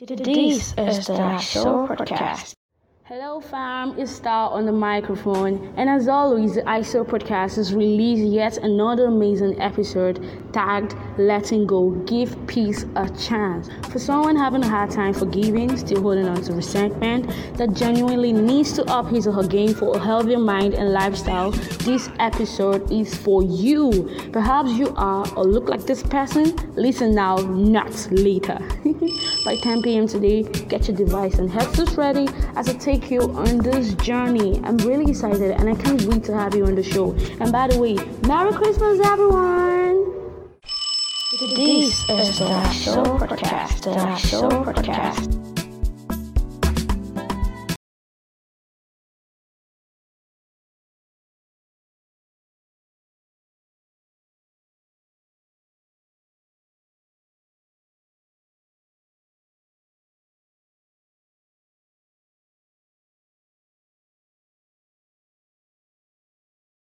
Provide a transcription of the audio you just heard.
This is the Show Podcast. Hello, fam. It's Star on the microphone, and as always, the ISO podcast has released yet another amazing episode tagged "Letting Go." Give peace a chance. For someone having a hard time forgiving, still holding on to resentment, that genuinely needs to up his or her game for a healthier mind and lifestyle, this episode is for you. Perhaps you are or look like this person. Listen now, not later. By 10 p.m. today, get your device and headsets ready as I take you on this journey. I'm really excited and I can't wait to have you on the show. And by the way, Merry Christmas, everyone! This is the Show Podcast. The Show Podcast.